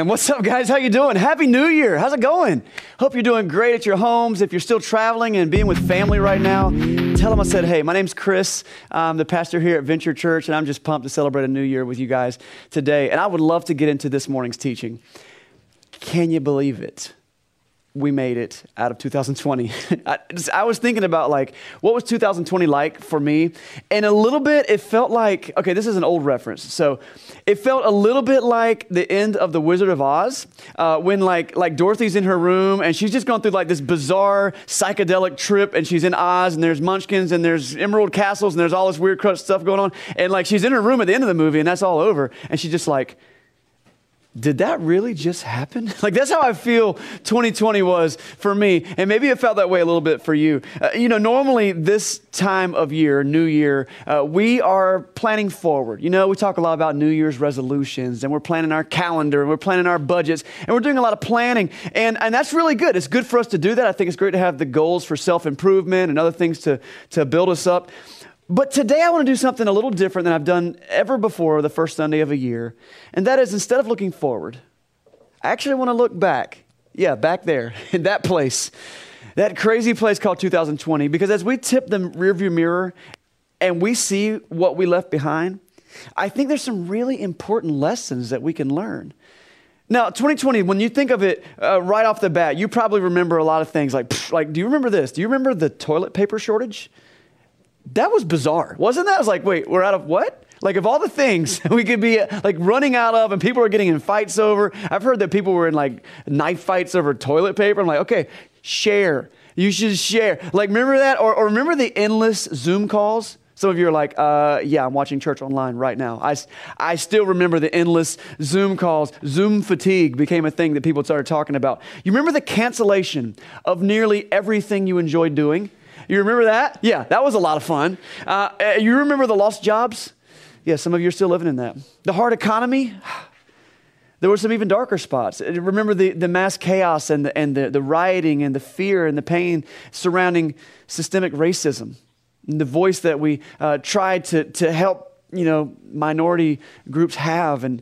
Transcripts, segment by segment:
And what's up, guys? How you doing? Happy New Year! How's it going? Hope you're doing great at your homes. If you're still traveling and being with family right now, tell them I said, "Hey, my name's Chris. I'm the pastor here at Venture Church, and I'm just pumped to celebrate a new year with you guys today." And I would love to get into this morning's teaching. Can you believe it? We made it out of 2020. I, I, was thinking about like what was 2020 like for me, and a little bit it felt like okay, this is an old reference, so it felt a little bit like the end of the Wizard of Oz uh, when like like Dorothy's in her room and she's just going through like this bizarre psychedelic trip, and she's in Oz and there's Munchkins and there's Emerald Castles and there's all this weird stuff going on, and like she's in her room at the end of the movie and that's all over, and she's just like did that really just happen? Like, that's how I feel 2020 was for me. And maybe it felt that way a little bit for you. Uh, you know, normally this time of year, New Year, uh, we are planning forward. You know, we talk a lot about New Year's resolutions and we're planning our calendar and we're planning our budgets and we're doing a lot of planning. And, and that's really good. It's good for us to do that. I think it's great to have the goals for self improvement and other things to, to build us up. But today I want to do something a little different than I've done ever before the first Sunday of a year. And that is instead of looking forward, I actually want to look back. Yeah, back there, in that place, that crazy place called 2020. Because as we tip the rearview mirror and we see what we left behind, I think there's some really important lessons that we can learn. Now, 2020, when you think of it uh, right off the bat, you probably remember a lot of things like, like, do you remember this? Do you remember the toilet paper shortage? That was bizarre, wasn't that? I was like, wait, we're out of what? Like, of all the things we could be like running out of, and people are getting in fights over. I've heard that people were in like knife fights over toilet paper. I'm like, okay, share. You should share. Like, remember that? Or, or remember the endless Zoom calls? Some of you are like, uh, yeah, I'm watching church online right now. I, I still remember the endless Zoom calls. Zoom fatigue became a thing that people started talking about. You remember the cancellation of nearly everything you enjoyed doing? You remember that? Yeah, that was a lot of fun. Uh, uh, you remember the lost jobs? Yeah, some of you are still living in that. The hard economy? There were some even darker spots. Uh, remember the, the mass chaos and, the, and the, the rioting and the fear and the pain surrounding systemic racism. And the voice that we uh, tried to, to help, you know, minority groups have. And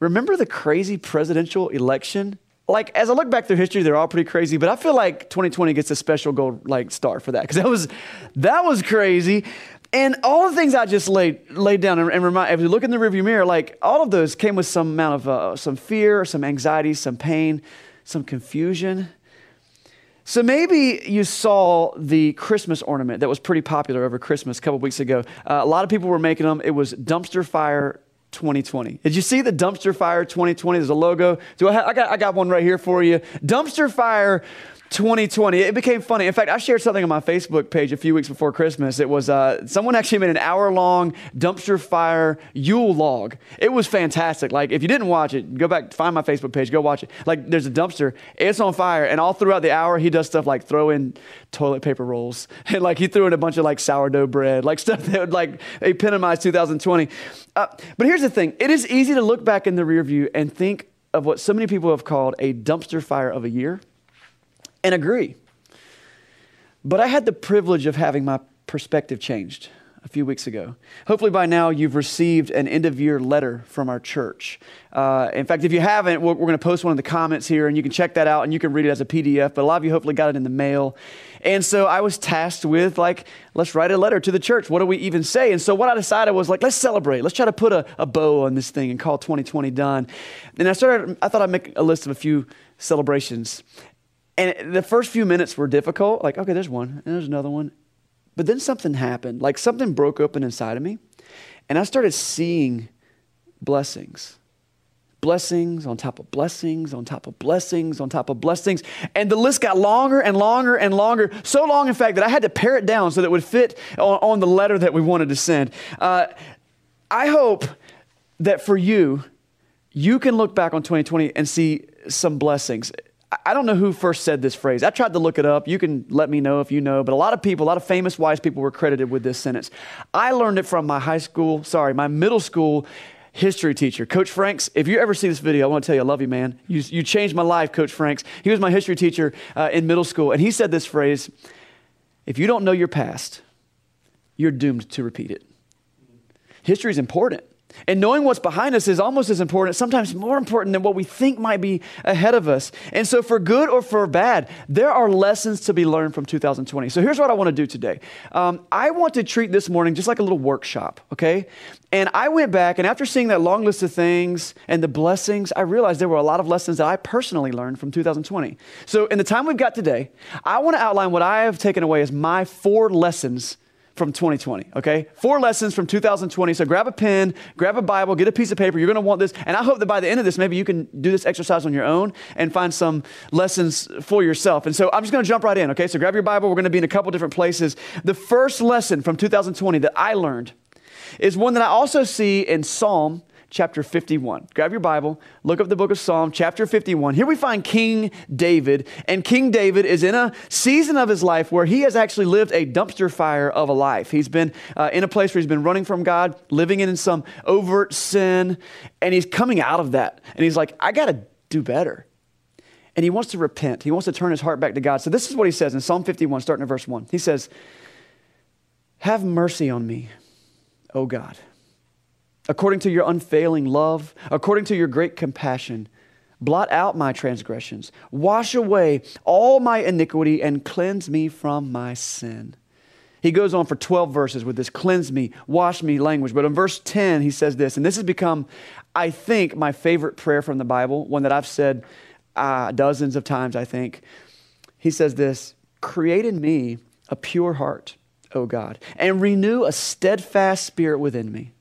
remember the crazy presidential election like as I look back through history, they're all pretty crazy, but I feel like 2020 gets a special gold like star for that because that was that was crazy. And all the things I just laid laid down and, and remind, if you look in the rearview mirror, like all of those came with some amount of uh, some fear, some anxiety, some pain, some confusion. So maybe you saw the Christmas ornament that was pretty popular over Christmas a couple weeks ago. Uh, a lot of people were making them. It was dumpster fire 2020. Did you see the dumpster fire 2020? There's a logo. Do I, have, I got I got one right here for you. Dumpster fire 2020. It became funny. In fact, I shared something on my Facebook page a few weeks before Christmas. It was uh, someone actually made an hour long dumpster fire Yule log. It was fantastic. Like, if you didn't watch it, go back, find my Facebook page, go watch it. Like, there's a dumpster, it's on fire, and all throughout the hour, he does stuff like throw in toilet paper rolls, and like he threw in a bunch of like sourdough bread, like stuff that would like epitomize 2020. Uh, but here's the thing it is easy to look back in the rear view and think of what so many people have called a dumpster fire of a year and agree. But I had the privilege of having my perspective changed a few weeks ago. Hopefully, by now, you've received an end of year letter from our church. Uh, in fact, if you haven't, we're, we're going to post one in the comments here, and you can check that out and you can read it as a PDF. But a lot of you hopefully got it in the mail. And so I was tasked with, like, let's write a letter to the church. What do we even say? And so what I decided was, like, let's celebrate. Let's try to put a, a bow on this thing and call 2020 done. And I started, I thought I'd make a list of a few celebrations. And the first few minutes were difficult. Like, okay, there's one, and there's another one. But then something happened. Like something broke open inside of me. And I started seeing blessings. Blessings on top of blessings on top of blessings on top of blessings. And the list got longer and longer and longer. So long, in fact, that I had to pare it down so that it would fit on, on the letter that we wanted to send. Uh, I hope that for you, you can look back on 2020 and see some blessings. I don't know who first said this phrase. I tried to look it up. You can let me know if you know, but a lot of people, a lot of famous wise people were credited with this sentence. I learned it from my high school, sorry, my middle school history teacher, Coach Franks. If you ever see this video, I want to tell you I love you, man. You, you changed my life, Coach Franks. He was my history teacher uh, in middle school, and he said this phrase if you don't know your past, you're doomed to repeat it. History is important. And knowing what's behind us is almost as important, sometimes more important than what we think might be ahead of us. And so, for good or for bad, there are lessons to be learned from 2020. So, here's what I want to do today um, I want to treat this morning just like a little workshop, okay? And I went back, and after seeing that long list of things and the blessings, I realized there were a lot of lessons that I personally learned from 2020. So, in the time we've got today, I want to outline what I have taken away as my four lessons from 2020, okay? Four lessons from 2020. So grab a pen, grab a Bible, get a piece of paper. You're going to want this. And I hope that by the end of this, maybe you can do this exercise on your own and find some lessons for yourself. And so I'm just going to jump right in, okay? So grab your Bible. We're going to be in a couple different places. The first lesson from 2020 that I learned is one that I also see in Psalm chapter 51. Grab your Bible, look up the book of Psalm, chapter 51. Here we find King David, and King David is in a season of his life where he has actually lived a dumpster fire of a life. He's been uh, in a place where he's been running from God, living in some overt sin, and he's coming out of that. And he's like, I got to do better. And he wants to repent. He wants to turn his heart back to God. So this is what he says in Psalm 51, starting at verse 1. He says, Have mercy on me, O God according to your unfailing love, according to your great compassion. Blot out my transgressions, wash away all my iniquity, and cleanse me from my sin. He goes on for 12 verses with this cleanse me, wash me language. But in verse 10, he says this, and this has become, I think, my favorite prayer from the Bible, one that I've said uh, dozens of times, I think. He says this Create in me a pure heart, O God, and renew a steadfast spirit within me.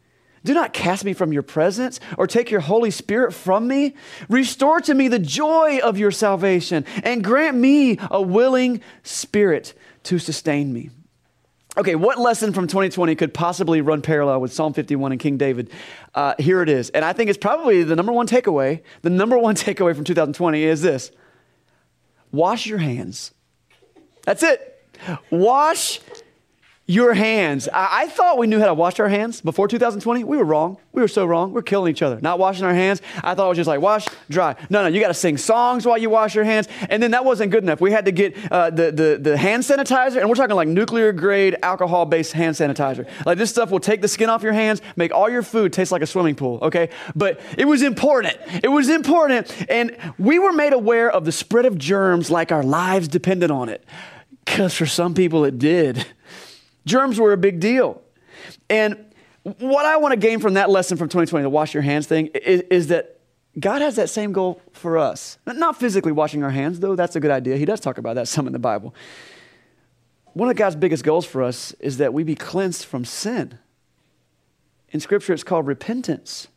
Do not cast me from your presence or take your Holy Spirit from me. Restore to me the joy of your salvation and grant me a willing spirit to sustain me. Okay, what lesson from 2020 could possibly run parallel with Psalm 51 and King David? Uh, here it is. And I think it's probably the number one takeaway. The number one takeaway from 2020 is this wash your hands. That's it. Wash your hands. I, I, thought we knew how to wash our hands before 2020. We were wrong. We were so wrong. We're killing each other. Not washing our hands. I thought it was just like wash, dry. No, no, you got to sing songs while you wash your hands. And then that wasn't good enough. We had to get uh, the, the, the hand sanitizer, and we're talking like nuclear grade alcohol based hand sanitizer. Like this stuff will take the skin off your hands, make all your food taste like a swimming pool, okay? But it was important. It was important. And we were made aware of the spread of germs like our lives depended on it. Because for some people it did. Germs were a big deal. And what I want to gain from that lesson from 2020, the wash your hands thing, is, is, that God has that same goal for us. Not physically washing our hands, though that's a good idea. He does talk about that some in the Bible. One of God's biggest goals for us is that we be cleansed from sin. In Scripture, it's called repentance.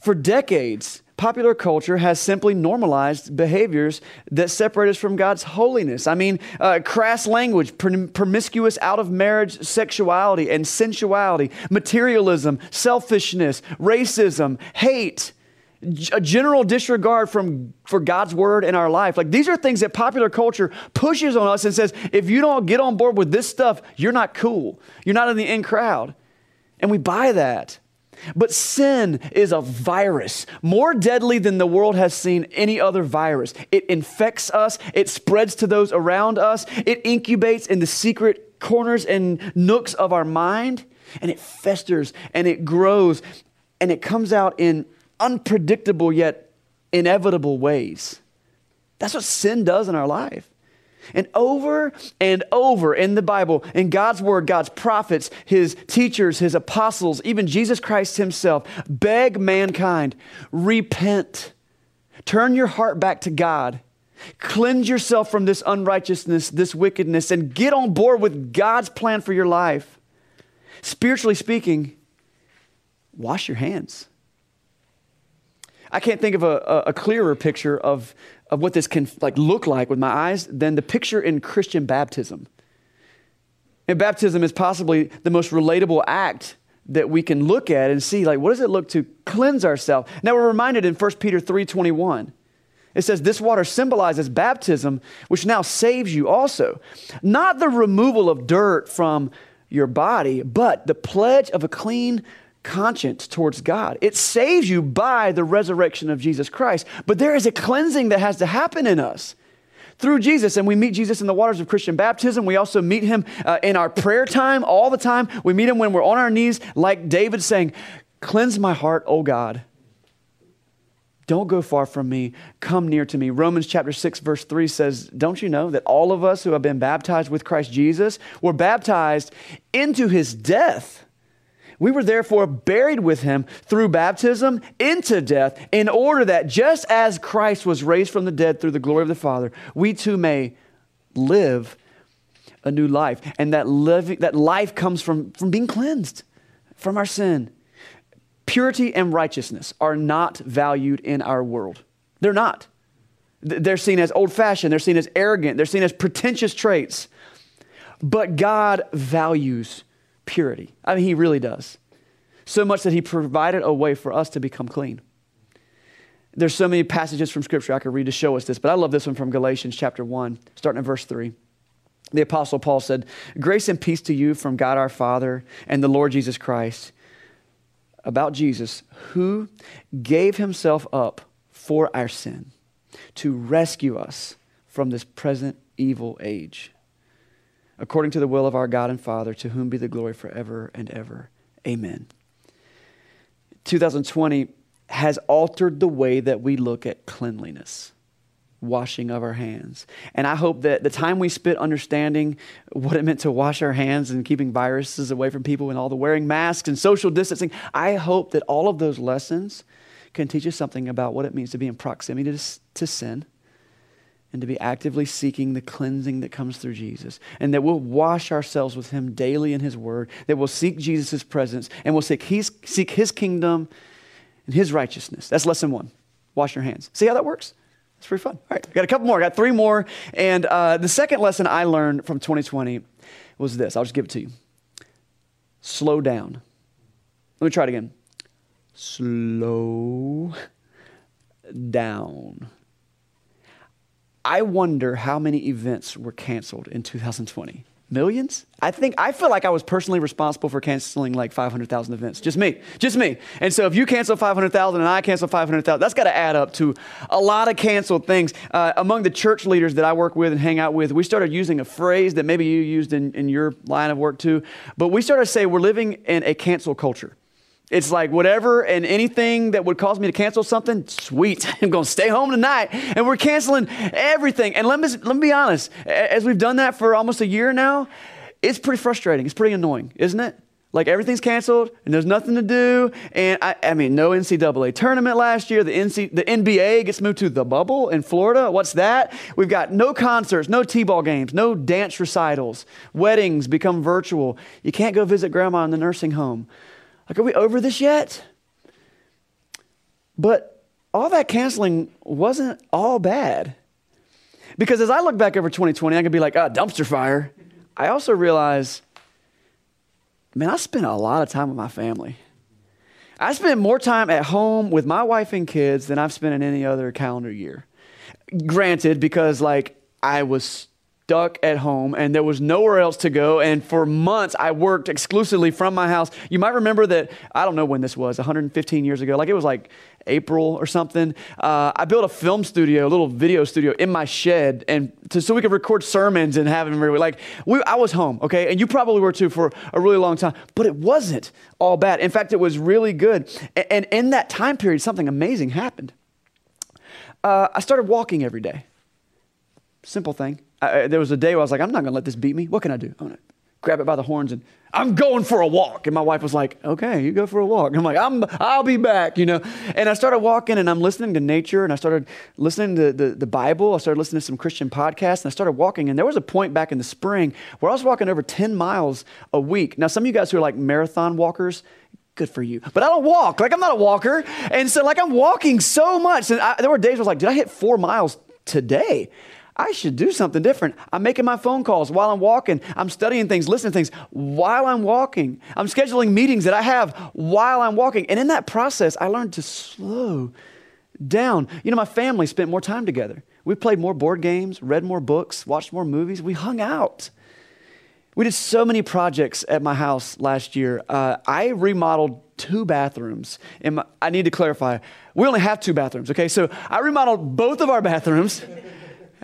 For decades, popular culture has simply normalized behaviors that separate us from God's holiness. I mean, uh, crass language, promiscuous out of marriage sexuality and sensuality, materialism, selfishness, racism, hate. A general disregard from, for God's word in our life. Like these are things that popular culture pushes on us and says, if you don't get on board with this stuff, you're not cool. You're not in the in crowd. And we buy that. But sin is a virus, more deadly than the world has seen any other virus. It infects us, it spreads to those around us, it incubates in the secret corners and nooks of our mind, and it festers and it grows and it comes out in unpredictable yet inevitable ways. That's what sin does in our life. And over and over in the Bible, in God's Word, God's prophets, His teachers, His apostles, even Jesus Christ Himself beg mankind repent, turn your heart back to God, cleanse yourself from this unrighteousness, this wickedness, and get on board with God's plan for your life. Spiritually speaking, wash your hands. I can't think of a, a, clearer picture of of what this can like look like with my eyes than the picture in Christian baptism. And baptism is possibly the most relatable act that we can look at and see like what does it look to cleanse ourselves. Now we're reminded in 1 Peter 3:21. It says this water symbolizes baptism which now saves you also. Not the removal of dirt from your body, but the pledge of a clean conscience towards God. It saves you by the resurrection of Jesus Christ. But there is a cleansing that has to happen in us through Jesus. And we meet Jesus in the waters of Christian baptism. We also meet him uh, in our prayer time all the time. We meet him when we're on our knees, like David saying, Cleanse my heart, O God. Don't go far from me. Come near to me. Romans chapter 6, verse 3 says, Don't you know that all of us who have been baptized with Christ Jesus were baptized into his death? We were therefore buried with him through baptism into death, in order that just as Christ was raised from the dead through the glory of the Father, we too may live a new life. And that, living, that life comes from, from being cleansed from our sin. Purity and righteousness are not valued in our world. They're not. They're seen as old fashioned, they're seen as arrogant, they're seen as pretentious traits. But God values purity. I mean, He really does. So much that He provided a way for us to become clean. There's so many passages from Scripture I could read to show us this, but I love this one from Galatians chapter 1, starting at verse 3. The Apostle Paul said, Grace and peace to you from God our Father and the Lord Jesus Christ. About Jesus, who gave himself up for our sin to rescue us from this present evil age according to the will of our God and Father, to whom be the glory forever and ever. Amen. 2020 has altered the way that we look at cleanliness, washing of our hands. And I hope that the time we spent understanding what it meant to wash our hands and keeping viruses away from people and all the wearing masks and social distancing, I hope that all of those lessons can teach us something about what it means to be in proximity to, to sin and to be actively seeking the cleansing that comes through Jesus. And that we'll wash ourselves with Him daily in His Word, that we'll seek Jesus' presence, and we'll seek His, seek his kingdom and His righteousness. That's lesson one. Wash your hands. See how that works? It's pretty fun. All right, I got a couple more. I got three more. And uh, the second lesson I learned from 2020 was this. I'll just give it to you. Slow down. Let me try it again. Slow down. I wonder how many events were canceled in 2020. Millions? I think I feel like I was personally responsible for canceling like 500,000 events. Just me, just me. And so if you cancel 500,000 and I cancel 500,000, that's got to add up to a lot of canceled things. Uh, among the church leaders that I work with and hang out with, we started using a phrase that maybe you used in, in your line of work too. But we started to say we're living in a cancel culture. It's like whatever and anything that would cause me to cancel something, sweet. I'm going to stay home tonight. And we're canceling everything. And let me, let me be honest, as we've done that for almost a year now, it's pretty frustrating. It's pretty annoying, isn't it? Like everything's canceled and there's nothing to do. And I, I mean, no NCAA tournament last year. The, NC, the NBA gets moved to the bubble in Florida. What's that? We've got no concerts, no T ball games, no dance recitals. Weddings become virtual. You can't go visit grandma in the nursing home. Like, are we over this yet? But all that canceling wasn't all bad. Because as I look back over 2020, I can be like, ah, dumpster fire. I also realize, man, I spent a lot of time with my family. I spent more time at home with my wife and kids than I've spent in any other calendar year. Granted, because like I was stuck at home and there was nowhere else to go. And for months, I worked exclusively from my house. You might remember that, I don't know when this was, 115 years ago, like it was like April or something. Uh, I built a film studio, a little video studio in my shed, and to, so we could record sermons and have them. Like we, I was home, okay, and you probably were too for a really long time. But it wasn't all bad. In fact, it was really good. And, and in that time period, something amazing happened. Uh, I started walking every day. Simple thing. I, there was a day where I was like, I'm not going to let this beat me. What can I do? I'm going to grab it by the horns and I'm going for a walk. And my wife was like, okay, you go for a walk. And I'm like, I'm, I'll be back, you know. And I started walking and I'm listening to nature and I started listening to the, the Bible. I started listening to some Christian podcasts and I started walking. And there was a point back in the spring where I was walking over 10 miles a week. Now, some of you guys who are like marathon walkers, good for you. But I don't walk. Like, I'm not a walker. And so, like, I'm walking so much. And I, there were days I was like, did I hit four miles today? I should do something different. I'm making my phone calls while I'm walking. I'm studying things, listening to things while I'm walking. I'm scheduling meetings that I have while I'm walking. And in that process, I learned to slow down. You know, my family spent more time together. We played more board games, read more books, watched more movies. We hung out. We did so many projects at my house last year. Uh, I remodeled two bathrooms. My, I need to clarify, we only have two bathrooms, okay? So I remodeled both of our bathrooms.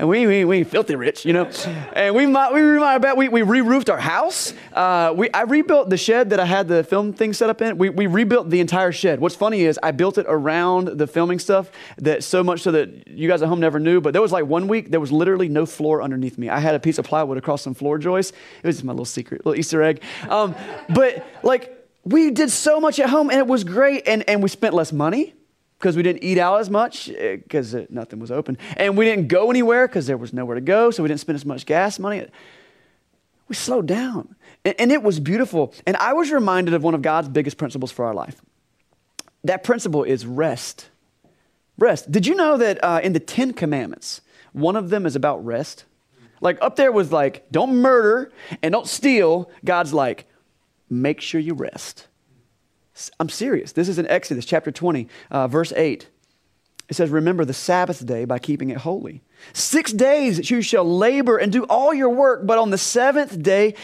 and we, we, we filthy rich, you know. And we we might we, we re-roofed our house. Uh, we, I rebuilt the shed that I had the film thing set up in. We, we rebuilt the entire shed. What's funny is I built it around the filming stuff that so much so that you guys at home never knew. But there was like one week there was literally no floor underneath me. I had a piece of plywood across some floor joists. It was just my little secret, little Easter egg. Um, but like we did so much at home and it was great. And, and we spent less money because we didn't eat out as much because eh, nothing was open. And we didn't go anywhere because there was nowhere to go, so we didn't spend as much gas money. We slowed down. And, and it was beautiful. And I was reminded of one of God's biggest principles for our life. That principle is rest. Rest. Did you know that uh, in the Ten Commandments, one of them is about rest? Like up there was like, don't murder and don't steal. God's like, make sure you rest. I'm serious. This is in Exodus chapter 20, uh, verse 8. It says, Remember the Sabbath day by keeping it holy. Six days you shall labor and do all your work, but on the seventh day,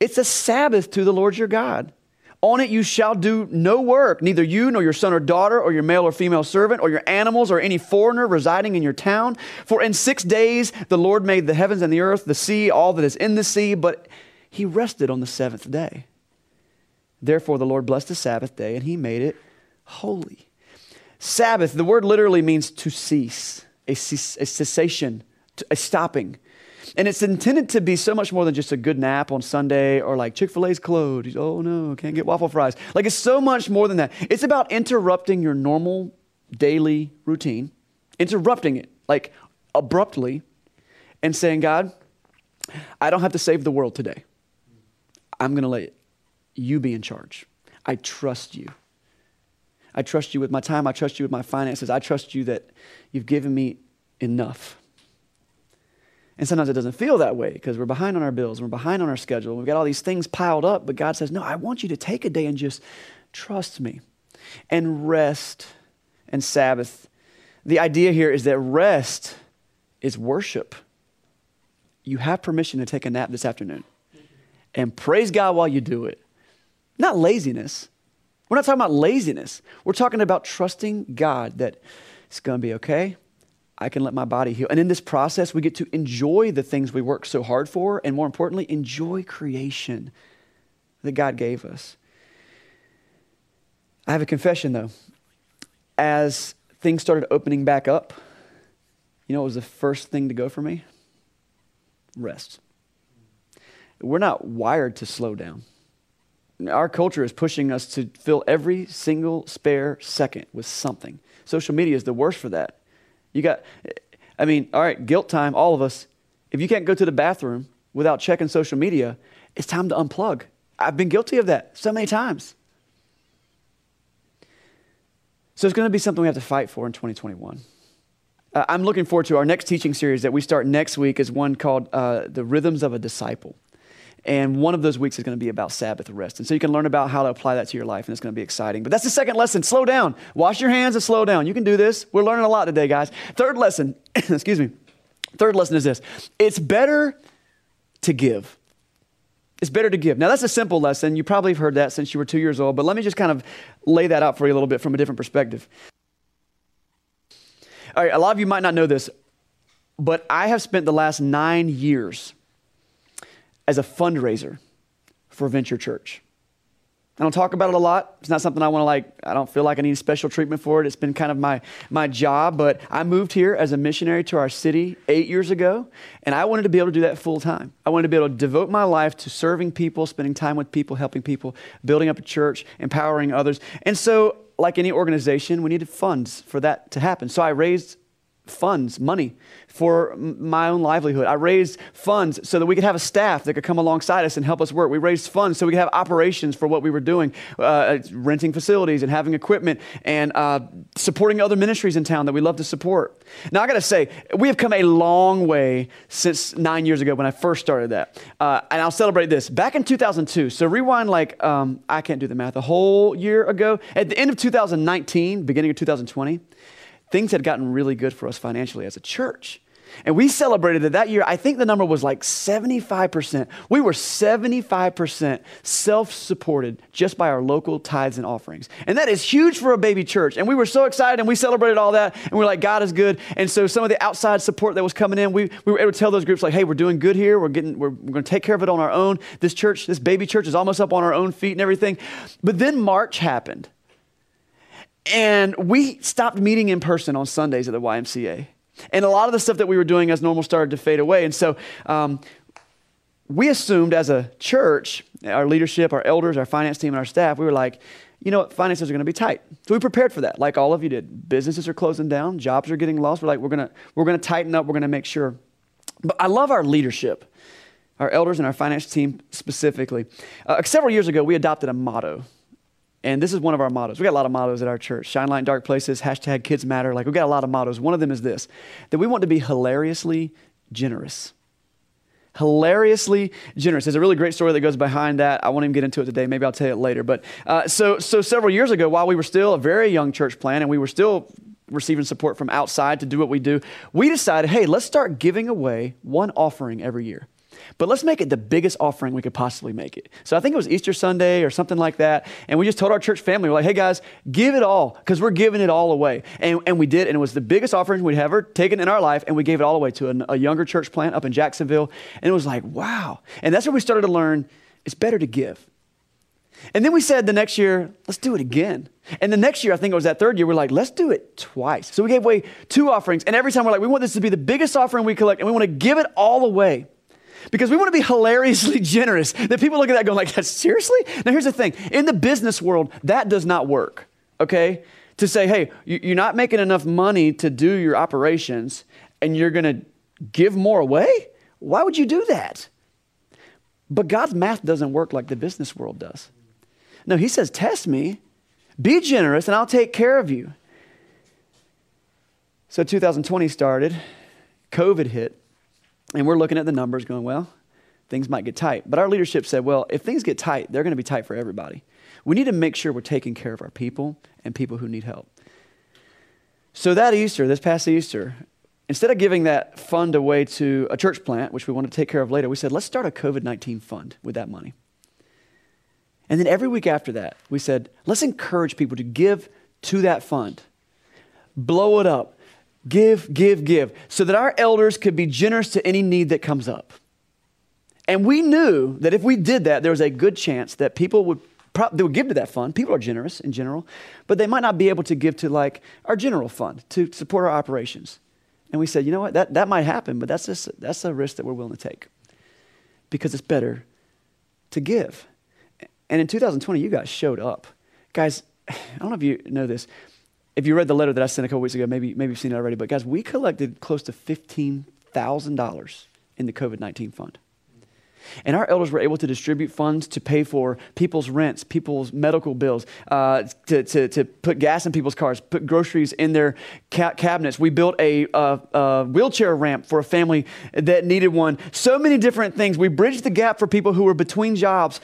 it's a Sabbath to the Lord your God. On it you shall do no work, neither you nor your son or daughter, or your male or female servant, or your animals, or any foreigner residing in your town. For in six days the Lord made the heavens and the earth, the sea, all that is in the sea, but he rested on the seventh day. Therefore, the Lord blessed the Sabbath day and he made it holy. Sabbath, the word literally means to cease, a, a cessation, a stopping. And it's intended to be so much more than just a good nap on Sunday or like Chick fil A's closed. Oh no, can't get waffle fries. Like it's so much more than that. It's about interrupting your normal daily routine, interrupting it like abruptly, and saying, God, I don't have to save the world today. I'm going to let you be in charge. I trust you. I trust you with my time. I trust you with my finances. I trust you that you've given me enough. And sometimes it doesn't feel that way because we're behind on our bills, we're behind on our schedule, we've got all these things piled up. But God says, No, I want you to take a day and just trust me and rest and Sabbath. The idea here is that rest is worship. You have permission to take a nap this afternoon and praise God while you do it. Not laziness. We're not talking about laziness. We're talking about trusting God that it's going to be okay. I can let my body heal. And in this process, we get to enjoy the things we work so hard for, and more importantly, enjoy creation that God gave us. I have a confession though. As things started opening back up, you know what was the first thing to go for me? Rest. We're not wired to slow down our culture is pushing us to fill every single spare second with something. Social media is the worst for that. You got, I mean, all right, guilt time, all of us. If you can't go to the bathroom without checking social media, it's time to unplug. I've been guilty of that so many times. So it's going to be something we have to fight for in 2021. Uh, I'm looking forward to our next teaching series that we start next week is one called uh, The Rhythms of a Disciple. And one of those weeks is going to be about Sabbath rest. And so you can learn about how to apply that to your life, and it's going to be exciting. But that's the second lesson slow down. Wash your hands and slow down. You can do this. We're learning a lot today, guys. Third lesson, excuse me. Third lesson is this it's better to give. It's better to give. Now, that's a simple lesson. You probably have heard that since you were two years old, but let me just kind of lay that out for you a little bit from a different perspective. All right, a lot of you might not know this, but I have spent the last nine years as a fundraiser for Venture Church. I don't talk about it a lot. It's not something I want to like, I don't feel like I need special treatment for it. It's been kind of my, my job, but I moved here as a missionary to our city eight years ago, and I wanted to be able to do that full time. I wanted to be able to devote my life to serving people, spending time with people, helping people, building up a church, empowering others. And so, like any organization, we needed funds for that to happen. So I raised funds, money for my own livelihood. I raised funds so that we could have a staff that could come alongside us and help us work. We raised funds so we could have operations for what we were doing, uh, renting facilities and having equipment and uh, supporting other ministries in town that we love to support. Now, I got to say, we have come a long way since nine years ago when I first started that. Uh, and I'll celebrate this. Back in 2002, so rewind like, um, I can't do the math, a whole year ago, at the end of 2019, beginning of 2020, things had gotten really good for us financially as a church. And we celebrated that that year. I think the number was like 75%. We were 75% self supported just by our local tithes and offerings. And that is huge for a baby church. And we were so excited and we celebrated all that. And we are like, God is good. And so some of the outside support that was coming in, we, we were able to tell those groups, like, hey, we're doing good here. We're, getting, we're, we're going to take care of it on our own. This church, this baby church is almost up on our own feet and everything. But then March happened. And we stopped meeting in person on Sundays at the YMCA. And a lot of the stuff that we were doing as normal started to fade away. And so um, we assumed as a church, our leadership, our elders, our finance team, and our staff, we were like, you know what, finances are going to be tight. So we prepared for that, like all of you did. Businesses are closing down, jobs are getting lost. We're like, we're going to we're going to tighten up, we're going to make sure. But I love our leadership, our elders and our finance team specifically. Uh, several years ago, we adopted a motto. And this is one of our mottos. We got a lot of mottos at our church. Shine light in dark places, hashtag kids matter. Like we got a lot of mottos. One of them is this that we want to be hilariously generous. Hilariously generous. There's a really great story that goes behind that. I won't even get into it today. Maybe I'll tell you it later. But uh, so, so several years ago, while we were still a very young church plan and we were still receiving support from outside to do what we do, we decided, hey, let's start giving away one offering every year. But let's make it the biggest offering we could possibly make it. So I think it was Easter Sunday or something like that. And we just told our church family, we're like, hey guys, give it all because we're giving it all away. And, and we did. And it was the biggest offering we'd ever taken in our life. And we gave it all away to a, a younger church plant up in Jacksonville. And it was like, wow. And that's where we started to learn it's better to give. And then we said the next year, let's do it again. And the next year, I think it was that third year, we're like, let's do it twice. So we gave away two offerings. And every time we're like, we want this to be the biggest offering we collect, and we want to give it all away because we want to be hilariously generous. That people look at that going like, that seriously? Now here's the thing. In the business world, that does not work, okay? To say, hey, you're not making enough money to do your operations and you're going to give more away? Why would you do that? But God's math doesn't work like the business world does. No, he says, test me, be generous, and I'll take care of you. So 2020 started, COVID hit, and we're looking at the numbers going, well, things might get tight. But our leadership said, well, if things get tight, they're going to be tight for everybody. We need to make sure we're taking care of our people and people who need help. So that Easter, this past Easter, instead of giving that fund away to a church plant, which we want to take care of later, we said, let's start a COVID 19 fund with that money. And then every week after that, we said, let's encourage people to give to that fund, blow it up, Give, give, give, so that our elders could be generous to any need that comes up. And we knew that if we did that, there was a good chance that people would, pro- they would give to that fund. People are generous in general, but they might not be able to give to like our general fund to support our operations. And we said, you know what, that, that might happen, but that's, just, that's a risk that we're willing to take because it's better to give. And in 2020, you guys showed up. Guys, I don't know if you know this if you read the letter that I sent a couple weeks ago, maybe, maybe you've seen it already. But guys, we collected close to $15,000 in the COVID 19 fund. And our elders were able to distribute funds to pay for people's rents, people's medical bills, uh, to, to, to put gas in people's cars, put groceries in their ca- cabinets. We built a, a, a, wheelchair ramp for a family that needed one. So many different things. We bridged the gap for people who were between jobs.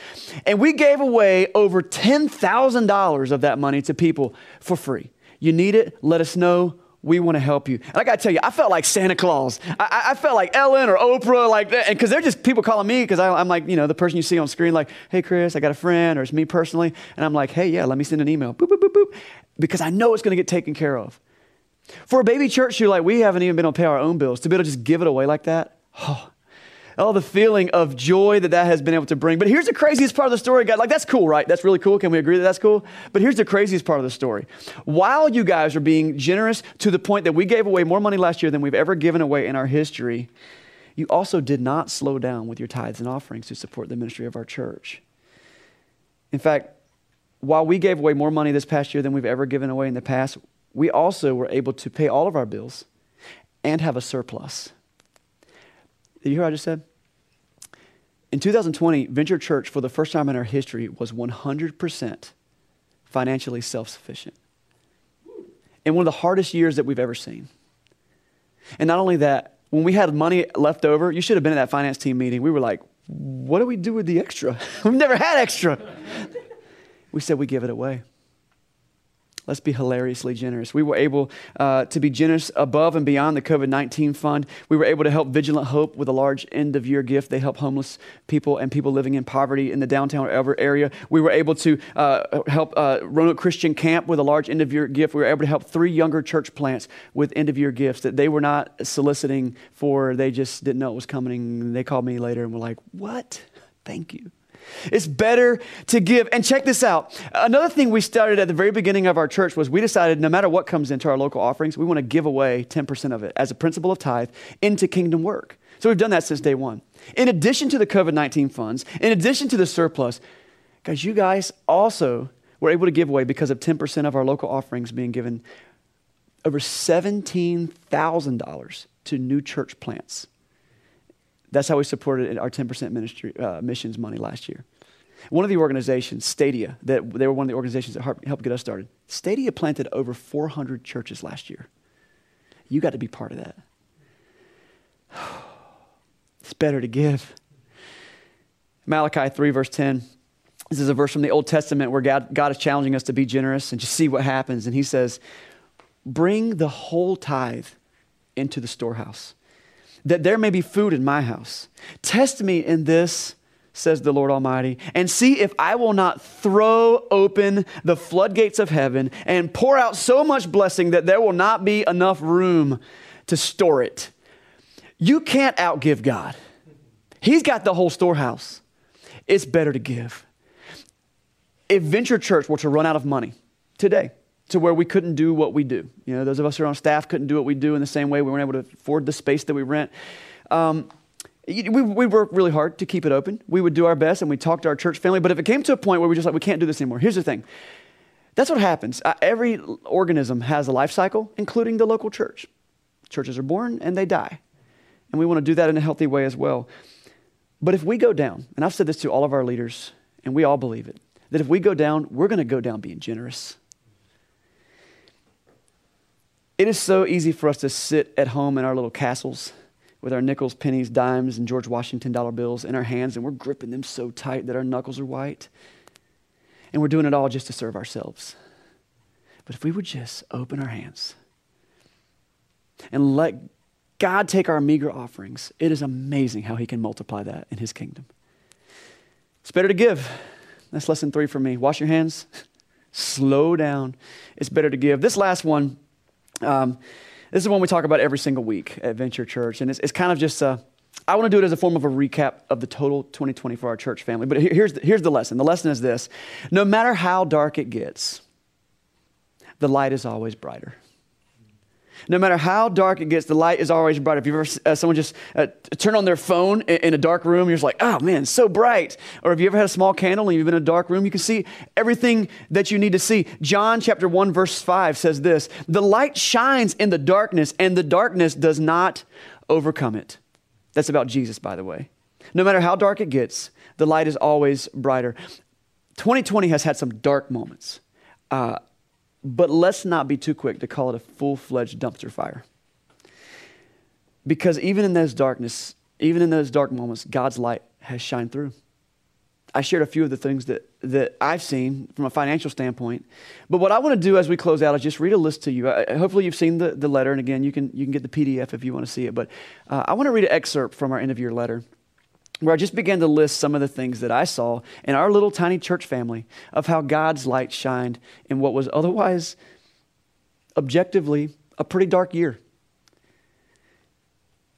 And we gave away over $10,000 of that money to people for free. You need it? Let us know. We want to help you. And I got to tell you, I felt like Santa Claus. I, I felt like Ellen or Oprah, like that. And because they're just people calling me because I'm like, you know, the person you see on screen, like, hey, Chris, I got a friend, or it's me personally. And I'm like, hey, yeah, let me send an email. Boop, boop, boop, boop. Because I know it's going to get taken care of. For a baby church, you're like, we haven't even been able to pay our own bills. To be able to just give it away like that, oh, oh, the feeling of joy that that has been able to bring. But here's the craziest part of the story, guys. Like, that's cool, right? That's really cool. Can we agree that that's cool? But here's the craziest part of the story. While you guys are being generous to the point that we gave away more money last year than we've ever given away in our history, you also did not slow down with your tithes and offerings to support the ministry of our church. In fact, while we gave away more money this past year than we've ever given away in the past, we also were able to pay all of our bills and have a surplus. Did you hear what I just said? In 2020, Venture Church, for the first time in our history, was 100% financially self sufficient. In one of the hardest years that we've ever seen. And not only that, when we had money left over, you should have been at that finance team meeting. We were like, what do we do with the extra? We've never had extra. we said we give it away. Let's be hilariously generous. We were able uh, to be generous above and beyond the COVID 19 fund. We were able to help Vigilant Hope with a large end of year gift. They help homeless people and people living in poverty in the downtown area. We were able to uh, help uh, Roanoke Christian Camp with a large end of year gift. We were able to help three younger church plants with end of year gifts that they were not soliciting for. They just didn't know it was coming. They called me later and were like, What? Thank you. It's better to give. And check this out. Another thing we started at the very beginning of our church was we decided no matter what comes into our local offerings, we want to give away 10% of it as a principle of tithe into kingdom work. So we've done that since day one. In addition to the COVID 19 funds, in addition to the surplus, guys, you guys also were able to give away because of 10% of our local offerings being given over $17,000 to new church plants. That's how we supported our 10% ministry uh, missions money last year. One of the organizations, Stadia, that they were one of the organizations that helped get us started. Stadia planted over 400 churches last year. You got to be part of that. It's better to give. Malachi 3, verse 10. This is a verse from the Old Testament where God, God is challenging us to be generous and just see what happens. And he says, Bring the whole tithe into the storehouse that there may be food in my house. Test me in this, says the Lord Almighty, and see if I will not throw open the floodgates of heaven and pour out so much blessing that there will not be enough room to store it. You can't outgive God. He's got the whole storehouse. It's better to give. If Venture Church were to run out of money today, to where we couldn't do what we do. You know, those of us who are on staff couldn't do what we do in the same way. We weren't able to afford the space that we rent. Um, we, we worked really hard to keep it open. We would do our best and we talked to our church family. But if it came to a point where we just like, we can't do this anymore, here's the thing. That's what happens. Uh, every organism has a life cycle, including the local church. Churches are born and they die. And we want to do that in a healthy way as well. But if we go down, and I've said this to all of our leaders, and we all believe it, that if we go down, we're going to go down being generous. It is so easy for us to sit at home in our little castles with our nickels, pennies, dimes, and George Washington dollar bills in our hands, and we're gripping them so tight that our knuckles are white. And we're doing it all just to serve ourselves. But if we would just open our hands and let God take our meager offerings, it is amazing how He can multiply that in His kingdom. It's better to give. That's lesson three for me. Wash your hands, slow down. It's better to give. This last one, um, this is one we talk about every single week at Venture Church, and it's, it's kind of just a, I want to do it as a form of a recap of the total 2020 for our church family. But here's the, here's the lesson. The lesson is this no matter how dark it gets, the light is always brighter. No matter how dark it gets, the light is always bright. If you ever uh, someone just uh, turn on their phone in, in, a dark room, you're just like, oh man, so bright. Or have you ever had a small candle and you've been in a dark room, you can see everything that you need to see. John chapter 1, verse 5 says this The light shines in the darkness, and the darkness does not overcome it. That's about Jesus, by the way. No matter how dark it gets, the light is always brighter. 2020 has had some dark moments. Uh, but let's not be too quick to call it a full fledged dumpster fire. Because even in those darkness, even in those dark moments, God's light has shined through. I shared a few of the things that, that I've seen from a financial standpoint. But what I want to do as we close out is just read a list to you. I, hopefully, you've seen the, the letter. And again, you can, you can get the PDF if you want to see it. But uh, I want to read an excerpt from our end of year letter where I just began to list some of the things that I saw in our little tiny church family of how God's light shined in what was otherwise, objectively, a pretty dark year.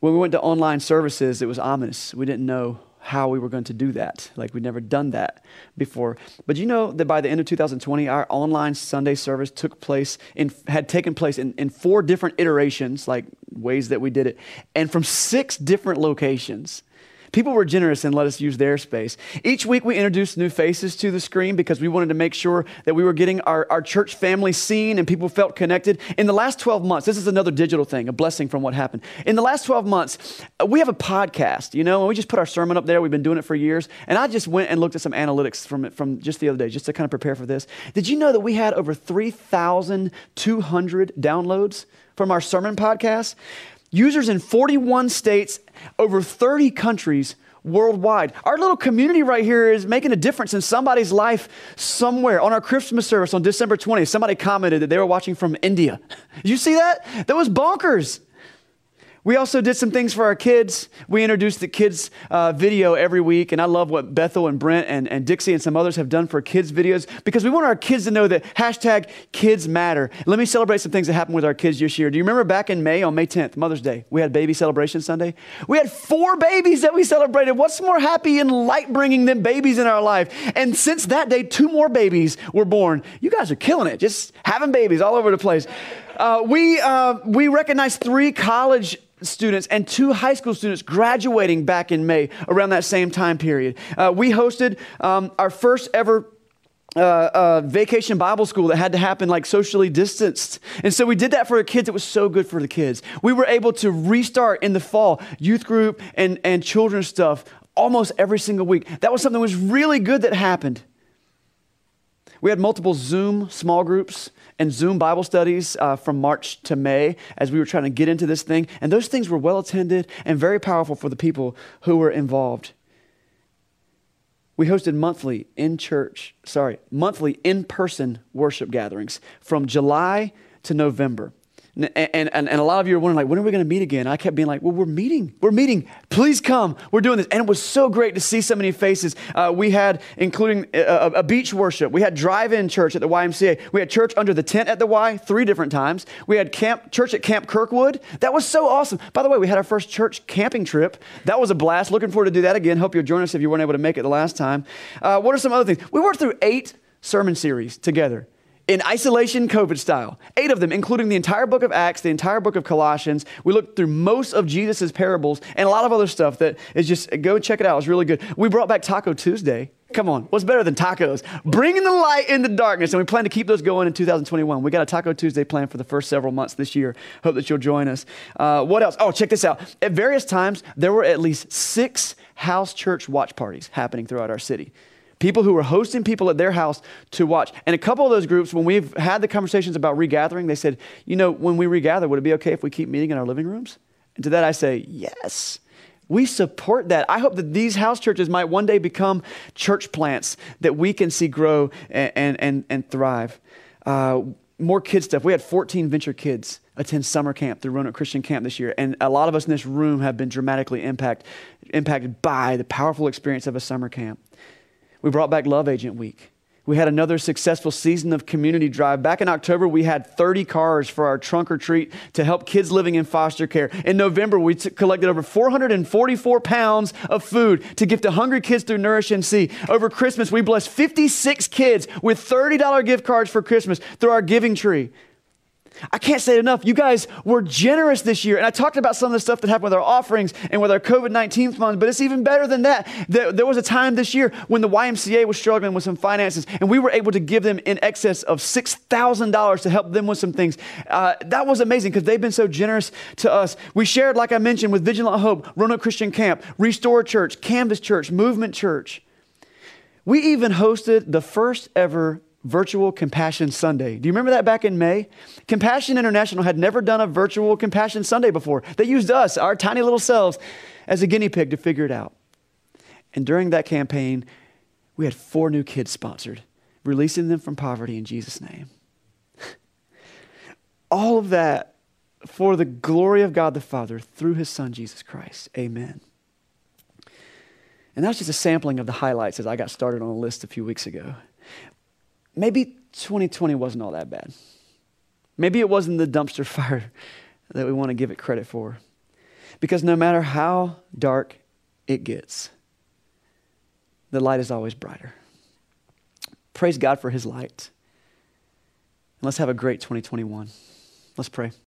When we went to online services, it was ominous. We didn't know how we were going to do that. Like we'd never done that before. But you know that by the end of 2020, our online Sunday service took place in, had taken place in, in four different iterations, like ways that we did it, and from six different locations. People were generous and let us use their space. Each week we introduced new faces to the screen because we wanted to make sure that we were getting our, our church family seen and people felt connected. In the last 12 months, this is another digital thing, a blessing from what happened. In the last 12 months, uh, we have a podcast, you know, and we just put our sermon up there. We've been doing it for years. And I just went and looked at some analytics from from just the other day, just to kind of prepare for this. Did you know that we had over 3,200 downloads from our sermon podcast? Users in 41 states, over 30 countries worldwide. Our little community right here is making a difference in somebody's life somewhere. On our Christmas service on December 20th, somebody commented that they were watching from India. Did you see that? That was bonkers. We also did some things for our kids. We introduced the kids' uh, video every week, and I love what Bethel and Brent and, and Dixie and some others have done for kids' videos because we want our kids to know that hashtag kids matter. Let me celebrate some things that happened with our kids this year. Do you remember back in May, on May 10th, Mother's Day, we had baby celebration Sunday? We had four babies that we celebrated. What's more happy and light bringing than babies in our life? And since that day, two more babies were born. You guys are killing it, just having babies all over the place. Uh, we, uh, we recognized three college students and two high school students graduating back in May around that same time period. Uh, we hosted um, our first ever uh, uh, vacation Bible school that had to happen like socially distanced. And so we did that for the kids. It was so good for the kids. We were able to restart in the fall youth group and, and children's stuff almost every single week. That was something that was really good that happened. We had multiple Zoom small groups and Zoom Bible studies uh, from March to May as we were trying to get into this thing. And those things were well attended and very powerful for the people who were involved. We hosted monthly in church, sorry, monthly in person worship gatherings from July to November. And, and, and, a lot of you are wondering, like, when are we going to meet again? I kept being like, well, we're meeting. We're meeting. Please come. We're doing this. And it was so great to see so many faces. Uh, we had, including a, a, beach worship. We had drive-in church at the YMCA. We had church under the tent at the Y three different times. We had camp church at Camp Kirkwood. That was so awesome. By the way, we had our first church camping trip. That was a blast. Looking forward to do that again. Hope you'll join us if you weren't able to make it the last time. Uh, what are some other things? We worked through eight sermon series together in isolation COVID style. Eight of them, including the entire book of Acts, the entire book of Colossians. We looked through most of Jesus' parables and a lot of other stuff that is just, go check it out. It's really good. We brought back Taco Tuesday. Come on, what's better than tacos? Bringing the light into darkness. And we plan to keep those going in 2021. We got a Taco Tuesday plan for the first several months this year. Hope that you'll join us. Uh, what else? Oh, check this out. At various times, there were at least six house church watch parties happening throughout our city people who were hosting people at their house to watch. And a couple of those groups, when we've had the conversations about regathering, they said, you know, when we regather, would it be okay if we keep meeting in our living rooms? And to that I say, yes. We support that. I hope that these house churches might one day become church plants that we can see grow and, and, and, thrive. Uh, more kid stuff. We had 14 venture kids attend summer camp through Roanoke Christian Camp this year. And a lot of us in this room have been dramatically impact, impacted by the powerful experience of a summer camp. We brought back Love Agent Week. We had another successful season of community drive. Back in October, we had 30 cars for our trunk or treat to help kids living in foster care. In November, we t- collected over 444 pounds of food to give to hungry kids through Nourish NC. Over Christmas, we blessed 56 kids with $30 gift cards for Christmas through our giving tree. I can't say it enough. You guys were generous this year. And I talked about some of the stuff that happened with our offerings and with our COVID 19 funds, but it's even better than that. There was a time this year when the YMCA was struggling with some finances, and we were able to give them in excess of $6,000 to help them with some things. Uh, that was amazing because they've been so generous to us. We shared, like I mentioned, with Vigilant Hope, Roanoke Christian Camp, Restore Church, Canvas Church, Movement Church. We even hosted the first ever virtual Compassion Sunday. Do you remember that back in May? Compassion International had never done a virtual Compassion Sunday before. They used us, our tiny little selves, as a guinea pig to figure it out. And during that campaign, we had four new kids sponsored, releasing them from poverty in Jesus' name. All of that for the glory of God the Father through his Son, Jesus Christ. Amen. And that's just a sampling of the highlights as I got started on a list a few weeks ago maybe 2020 wasn't all that bad. Maybe it wasn't the dumpster fire that we want to give it credit for. Because no matter how dark it gets, the light is always brighter. Praise God for his light. And let's have a great 2021. Let's pray.